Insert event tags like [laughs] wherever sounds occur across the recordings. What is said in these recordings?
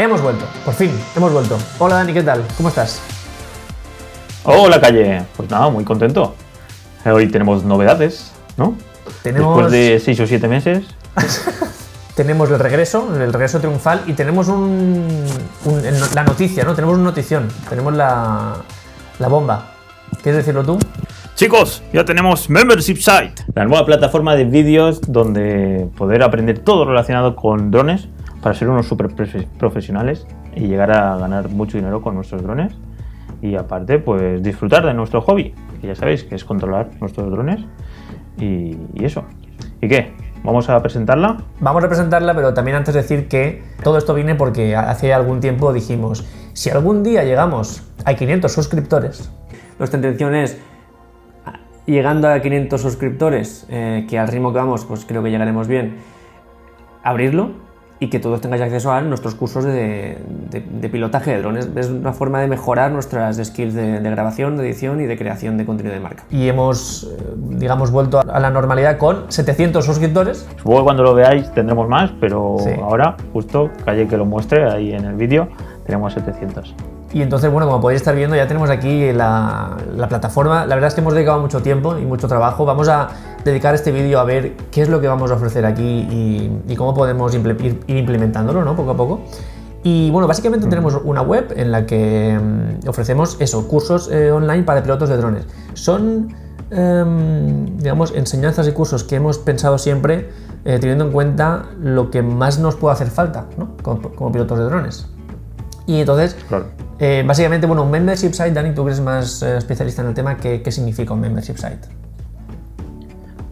Hemos vuelto, por fin, hemos vuelto. Hola Dani, ¿qué tal? ¿Cómo estás? Hola Calle, pues nada, muy contento. Hoy tenemos novedades, ¿no? Tenemos... Después de seis o siete meses. [laughs] tenemos el regreso, el regreso triunfal y tenemos un, la noticia, ¿no? Tenemos una notición, tenemos la, la bomba. ¿Quieres decirlo tú? Chicos, ya tenemos Membership Site. La nueva plataforma de vídeos donde poder aprender todo relacionado con drones para ser unos super profe- profesionales y llegar a ganar mucho dinero con nuestros drones. Y aparte, pues disfrutar de nuestro hobby, que ya sabéis que es controlar nuestros drones. Y, eso. ¿Y qué? ¿Vamos a presentarla? Vamos a presentarla, pero también antes decir que todo esto viene porque hace algún tiempo dijimos, si algún día llegamos a 500 suscriptores, nuestra intención es, llegando a 500 suscriptores, eh, que al ritmo que vamos, pues creo que llegaremos bien, abrirlo y que todos tengáis acceso a nuestros cursos de, de- de pilotaje de drones. Es una forma de mejorar nuestras skills de, de grabación, de edición y de creación de contenido de marca. Y hemos, eh, digamos, vuelto a la normalidad con 700 suscriptores Supongo que cuando lo veáis tendremos más, pero Sí. ahora, justo, Calle que lo muestre ahí en el vídeo, tenemos 700. Y entonces, bueno, como podéis estar viendo, ya tenemos aquí la, la plataforma. La verdad es que hemos dedicado mucho tiempo y mucho trabajo. Vamos a dedicar este vídeo a ver qué es lo que vamos a ofrecer aquí y, y cómo podemos imple- ir, ir implementándolo, ¿no? Poco a poco. Y bueno, básicamente tenemos una web en la que mm, ofrecemos eso, cursos eh, online para pilotos de drones. Son, em, digamos, enseñanzas y cursos que hemos pensado siempre eh, teniendo en cuenta lo que más nos puede hacer falta, ¿no? Como, como pilotos de drones. Y entonces, Claro. eh, básicamente, bueno, un membership site, Dani, tú que eres más especialista en el tema, ¿qué, qué significa un membership site?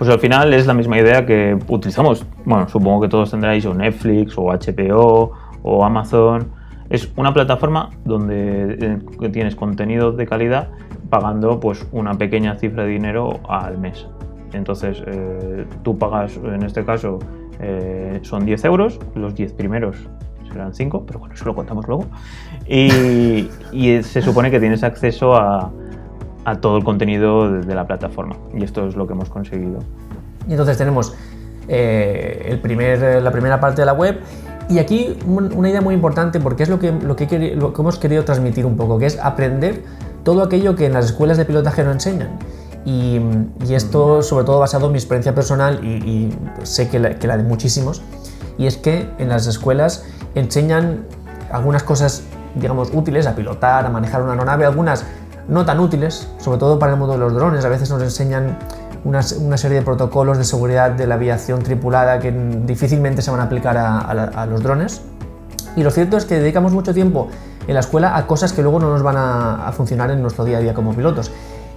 Pues al final es la misma idea que utilizamos. Bueno, supongo que todos tendréis o Netflix o HBO o Amazon. Es una plataforma donde eh, tienes contenido de calidad pagando pues una pequeña cifra de dinero al mes. Entonces eh, tú pagas, en este caso, eh, son 10 euros, los 10 primeros serán 5, pero bueno, eso lo contamos luego. Y se supone que tienes acceso a, a todo el contenido de, de la plataforma. Y esto es lo que hemos conseguido. Y entonces tenemos eh, el primer, la primera parte de la web. Y aquí un- una idea muy importante porque es lo que, lo, que queri- lo que hemos querido transmitir un poco, que es aprender todo aquello que en las escuelas de pilotaje no enseñan. Y, y esto sobre todo basado en mi experiencia personal y, y sé que la, que la de muchísimos. Y es que en las escuelas enseñan algunas cosas, digamos, útiles a pilotar, a manejar una aeronave, algunas no tan útiles, sobre todo para el mundo de los drones. A veces nos enseñan una, serie de protocolos de seguridad de la aviación tripulada que difícilmente se van a aplicar a, los drones. Y lo cierto es que dedicamos mucho tiempo en la escuela a cosas que luego no nos van a, funcionar en nuestro día a día como pilotos.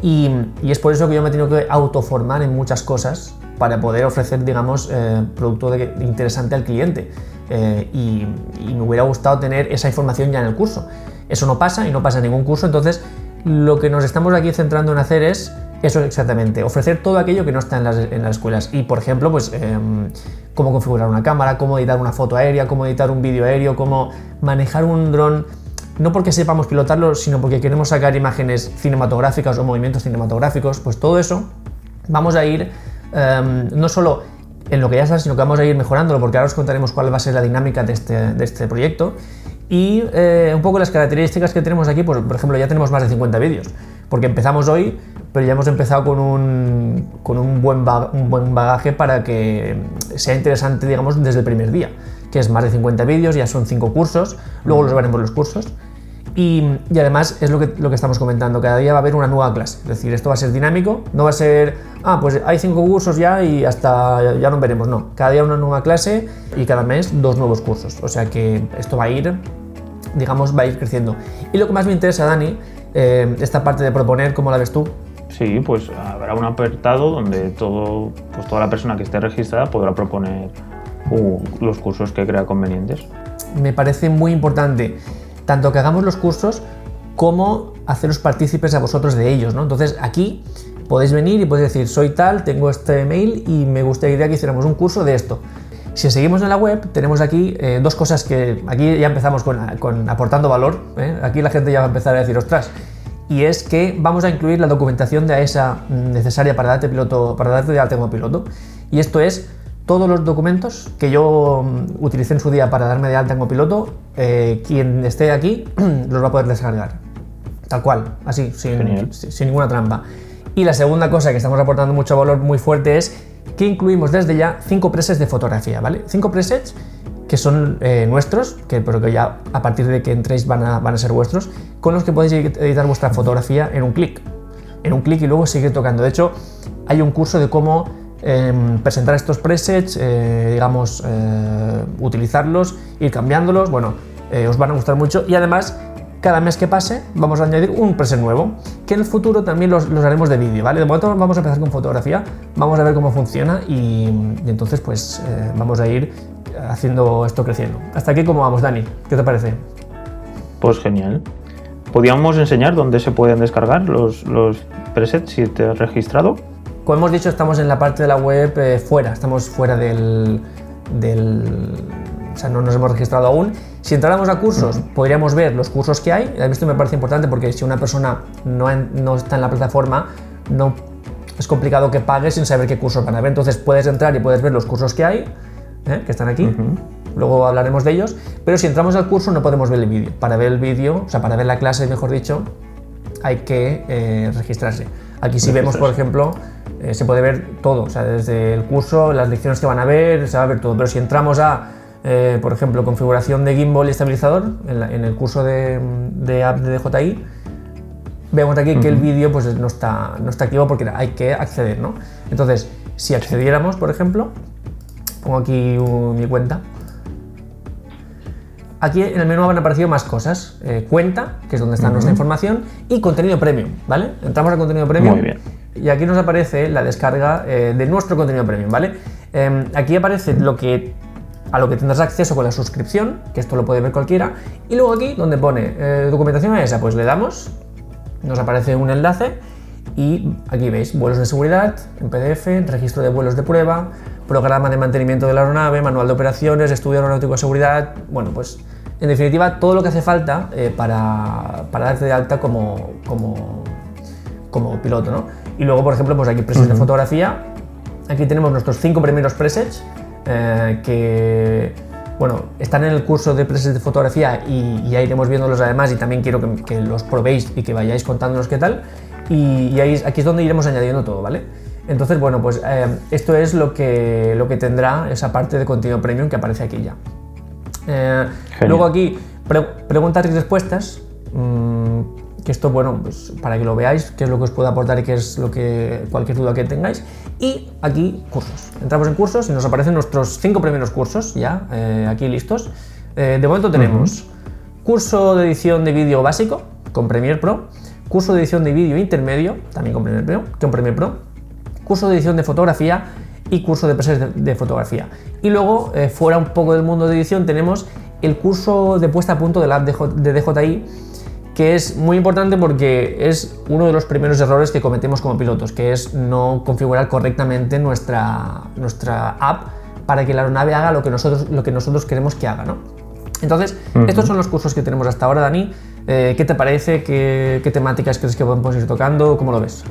Y, es por eso que yo me he tenido que autoformar en muchas cosas para poder ofrecer, digamos, eh, producto interesante al cliente. Eh, y, y me hubiera gustado tener esa información ya en el curso. Eso no pasa y no pasa en ningún curso, entonces lo que nos estamos aquí centrando en hacer es eso exactamente, ofrecer todo aquello que no está en las, escuelas. Y, por ejemplo, pues em, cómo configurar una cámara, cómo editar una foto aérea, cómo editar un vídeo aéreo, cómo manejar un dron, no porque sepamos pilotarlo, sino porque queremos sacar imágenes cinematográficas o movimientos cinematográficos, pues todo eso vamos a ir em, no solo en lo que ya está, sino que vamos a ir mejorándolo, porque ahora os contaremos cuál va a ser la dinámica de este, de este proyecto. Y eh, un poco las características que tenemos aquí, pues, por ejemplo, ya tenemos más de 50 vídeos, porque empezamos hoy, pero ya hemos empezado con un, con un, buen, un buen bagaje para que sea interesante, digamos, desde el primer día, que es más de 50 vídeos, ya son 5 cursos, luego los veremos los cursos. Y, y además es lo que, lo que estamos comentando, cada día va a haber una nueva clase. Es decir, esto va a ser dinámico, no va a ser, ah, pues hay cinco cursos ya y hasta ya nos veremos. No, cada día una nueva clase y cada mes dos nuevos cursos. O sea que esto va a ir, digamos, va a ir creciendo. Y lo que más me interesa, Dani, eh, esta parte de proponer, ¿cómo la ves tú? Sí, pues habrá un apartado donde todo, pues toda la persona que esté registrada podrá proponer uh, los cursos que crea convenientes. me parece muy importante tanto que hagamos los cursos como haceros partícipes a vosotros de ellos, ¿no? Entonces aquí podéis venir y podéis decir, soy tal, tengo este mail y me gustaría que hiciéramos un curso de esto. Si seguimos en la web, tenemos aquí eh, dos cosas que aquí ya empezamos con, con aportando valor. ¿eh? Aquí la gente ya va a empezar a decir, ostras. Y es que vamos a incluir la documentación de AESA necesaria para darte, piloto, para darte de alta como piloto. Y esto es todos los documentos que yo mm, utilicé en su día para darme de alta en copiloto, eh, quien esté aquí [clears throat] los va a poder descargar. Tal cual, así, sin, Genial. sin- sin ninguna trampa. Y la segunda cosa que estamos aportando mucho valor muy fuerte es que incluimos desde ya cinco presets de fotografía, ¿vale? Cinco presets que son eh, nuestros, que, pero que ya a partir de que entréis van a, van a ser vuestros, con los que podéis editar vuestra fotografía en un clic. En un clic y luego seguir tocando. De hecho, hay un curso de cómo em, presentar estos presets, eh, digamos, eh, utilizarlos, ir cambiándolos. Bueno, os van a gustar mucho y además cada mes que pase vamos a añadir un preset nuevo, que en el futuro también los, los haremos de vídeo, ¿vale? De momento vamos a empezar con fotografía, vamos a ver cómo funciona y, y entonces pues eh, vamos a ir haciendo esto creciendo. Hasta aquí cómo vamos, Dani, ¿qué te parece? Pues genial. ¿Podríamos enseñar dónde se pueden descargar los, los presets si te has registrado? Como hemos dicho, estamos en la parte de la web eh, fuera, estamos fuera del, del- O sea, no nos hemos registrado aún. Si entráramos a cursos, podríamos ver los cursos que hay. Esto me parece importante porque si una persona no, no está en la plataforma, no es complicado que pague sin saber qué cursos van a ver. Entonces puedes entrar y puedes ver los cursos que hay, ¿eh? que están aquí. Luego hablaremos de ellos. Pero si entramos al curso no podemos ver el vídeo. Para ver el vídeo, o sea, para ver la clase, mejor dicho, hay que eh, registrarse. Aquí si vemos, por ejemplo, eh, se puede ver todo, o sea, desde el curso, las lecciones que van a ver, se va a ver todo. Pero si entramos a, eh, por ejemplo, configuración de gimbal y estabilizador, en, la- en el curso de, de app de DJI, vemos aquí que el vídeo pues, no, está, no está activo porque hay que acceder, ¿no? Entonces, si accediéramos, por ejemplo, pongo aquí uh, mi cuenta, Aquí en el menú han aparecido más cosas. Eh, cuenta, que es donde está nuestra información, y contenido premium, ¿vale? Entramos a contenido premium. Muy bien. Y aquí nos aparece la descarga eh, de nuestro contenido premium, ¿vale? Em, aquí aparece lo que a lo que tendrás acceso con la suscripción, que esto lo puede ver cualquiera, y luego aquí donde pone eh, documentación a esa, pues le damos, nos aparece un enlace y aquí veis vuelos de seguridad en PDF, registro de vuelos de prueba, programa de mantenimiento de la aeronave, manual de operaciones, estudio aeronáutico de seguridad, bueno, pues en definitiva todo lo que hace falta eh, para, para darte de alta como, como, como piloto, ¿no? Y luego, por ejemplo, pues aquí presets de fotografía, aquí tenemos nuestros cinco primeros presets eh, que bueno, están en el curso de presets de fotografía y ya iremos viéndolos además y también quiero que, que los probéis y que vayáis contándonos qué tal y, y ahí, aquí es donde iremos añadiendo todo, ¿vale? Entonces, bueno, pues eh, esto es lo que, lo que tendrá esa parte de contenido premium que aparece aquí ya. Eh, luego aquí, pre- preguntas y respuestas. mm, que esto, bueno, pues para que lo veáis, qué es lo que os puedo aportar y qué es lo que cualquier duda que tengáis. Y aquí, cursos. Entramos en cursos y nos aparecen nuestros cinco primeros cursos ya eh, aquí listos. Eh, de momento tenemos curso de edición de vídeo básico con Premiere Pro, curso de edición de vídeo intermedio, también con Premiere Pro, con Premiere Pro, curso de edición de fotografía y curso de presets de, de fotografía. Y luego, eh, fuera un poco del mundo de edición, tenemos el curso de puesta a punto de la app de, de DJI, que es muy importante porque es uno de los primeros errores que cometemos como pilotos, que es no configurar correctamente nuestra, nuestra app para que la aeronave haga lo que nosotros, lo que nosotros queremos que haga. ¿no? Entonces, estos son los cursos que tenemos hasta ahora, Dani. Eh, ¿Qué te parece? ¿Qué, qué temáticas crees que podemos ir tocando? ¿Cómo lo ves?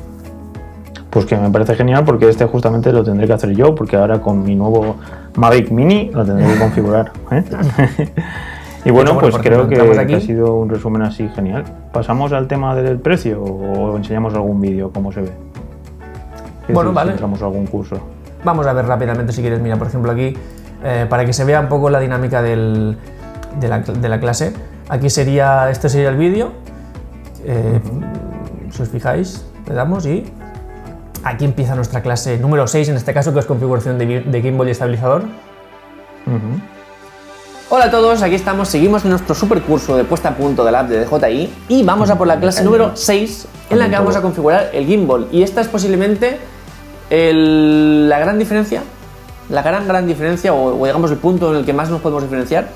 Pues que me parece genial porque este justamente lo tendré que hacer yo porque ahora con mi nuevo Mavic Mini lo tendré que configurar. ¿eh? [laughs] y bueno, bueno, pues creo que, entramos aquí. que ha sido un resumen así genial. ¿Pasamos al tema del precio o enseñamos algún vídeo cómo se ve? Bueno, si vale. entramos a algún curso. Vamos a ver rápidamente si quieres. Mira, por ejemplo, aquí, eh, para que se vea un poco la dinámica del- de, la, de la clase, aquí sería, este sería el vídeo. Eh, Si os fijáis, le damos y aquí empieza nuestra clase número 6, en este caso, que es configuración de, de gimbal y estabilizador. Ujú. Hola a todos, aquí estamos, seguimos en nuestro super curso de puesta a punto de la app de DJI y vamos a por la clase número 6 en la que vamos a configurar el gimbal y esta es posiblemente el- la gran diferencia, la gran gran diferencia o, o digamos el punto en el que más nos podemos diferenciar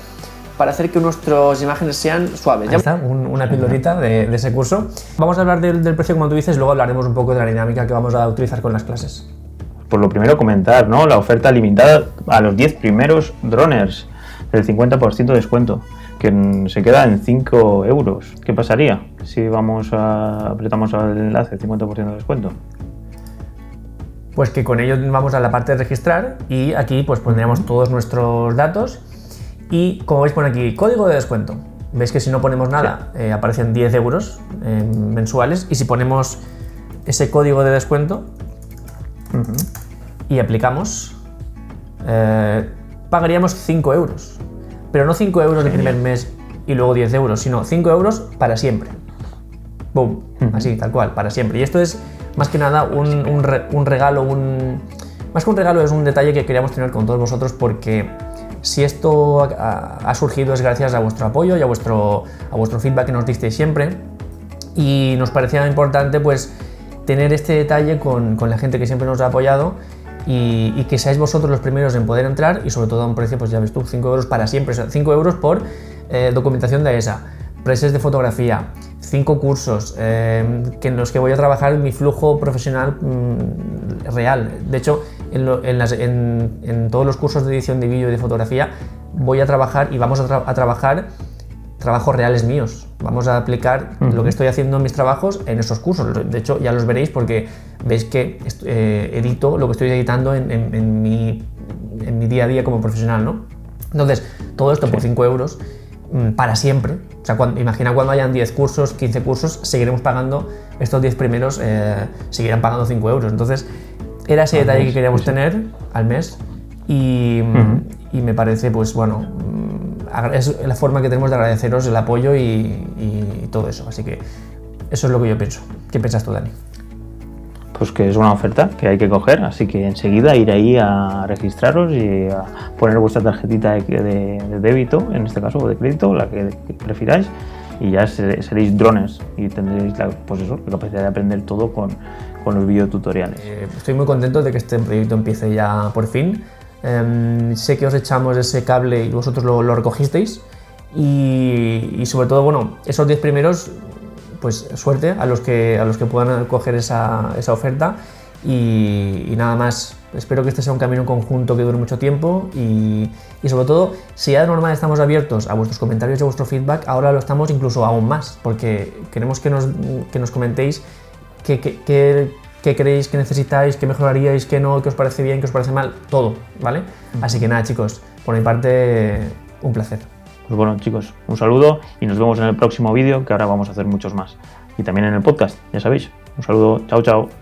para hacer que nuestras imágenes sean suaves. Ya está, un- una pildorita de, de ese curso. Vamos a hablar del, del precio como tú dices, luego hablaremos un poco de la dinámica que vamos a utilizar con las clases. Por lo primero comentar, ¿no? La oferta limitada a los 10 primeros droners del 50% de descuento, que se queda en 5 euros. ¿Qué pasaría si vamos a apretamos al enlace 50% de descuento? pues que con ello vamos a la parte de registrar y aquí pues pondríamos todos nuestros datos y como veis pone aquí código de descuento. Veis que si no ponemos nada eh, aparecen 10 euros eh, mensuales y si ponemos ese código de descuento y aplicamos, eh, pagaríamos 5 euros. Pero no 5 euros el primer mes y luego 10 euros, sino 5 euros para siempre. Boom, así, tal cual, para siempre. Y esto es más que nada un, un re- un regalo, un... Más que un regalo es un detalle que queríamos tener con todos vosotros porque si esto ha, ha surgido es gracias a vuestro apoyo y a vuestro, a vuestro feedback que nos disteis siempre y nos parecía importante pues tener este detalle con, con la gente que siempre nos ha apoyado y, que seáis vosotros los primeros en poder entrar y sobre todo a un precio, pues ya ves tú, 5 euros para siempre, o sea, 5 euros por eh, documentación de ESA, presets de fotografía, 5 cursos eh, que en los que voy a trabajar mi flujo profesional mm, real. De hecho, en, en todos los cursos de edición de vídeo y de fotografía voy a trabajar y vamos a trabajar trabajos reales míos. Vamos a aplicar lo que estoy haciendo en mis trabajos en esos cursos. De hecho, ya los veréis porque veis que eh, edito lo que estoy editando en, en- en mi, en mi día a día como profesional, ¿no? Entonces, todo esto por 5 euros mm, para siempre. O sea, cuando- imagina cuando hayan 10 cursos, 15 cursos, seguiremos pagando, estos 10 primeros eh, seguirán pagando 5 euros. Entonces, era ese detalle que queríamos tener al mes y, y me parece, pues bueno, mm, es la forma que tenemos de agradeceros el apoyo y, y todo eso. Así que eso es lo que yo pienso. ¿Qué piensas tú, Dani? Pues que es una oferta que hay que coger, así que enseguida ir ahí a registraros y a poner vuestra tarjetita de, de- de débito, en este caso, o de crédito, la que prefiráis, y ya se- seréis drones y tendréis la, pues eso, la capacidad de aprender todo con, con los videotutoriales. Eh, estoy muy contento de que este proyecto empiece ya por fin. Em, sé que os echamos ese cable y vosotros lo, lo recogisteis. Y, y sobre todo, bueno, esos 10 primeros, pues suerte a los que, a los que puedan coger esa, esa oferta. Y, y nada más, espero que este sea un camino conjunto que dure mucho tiempo y, y sobre todo, si ya de normal estamos abiertos a vuestros comentarios y a vuestro feedback, ahora lo estamos incluso aún más, porque queremos que nos, que nos comentéis qué, qué- qué creéis que necesitáis, qué mejoraríais, qué no, qué os parece bien, qué os parece mal, todo, ¿vale? Así que nada, chicos, por mi parte, un placer. Pues bueno, chicos, un saludo y nos vemos en el próximo vídeo, que ahora vamos a hacer muchos más. Y también en el podcast, ya sabéis. Un saludo, chao, chao.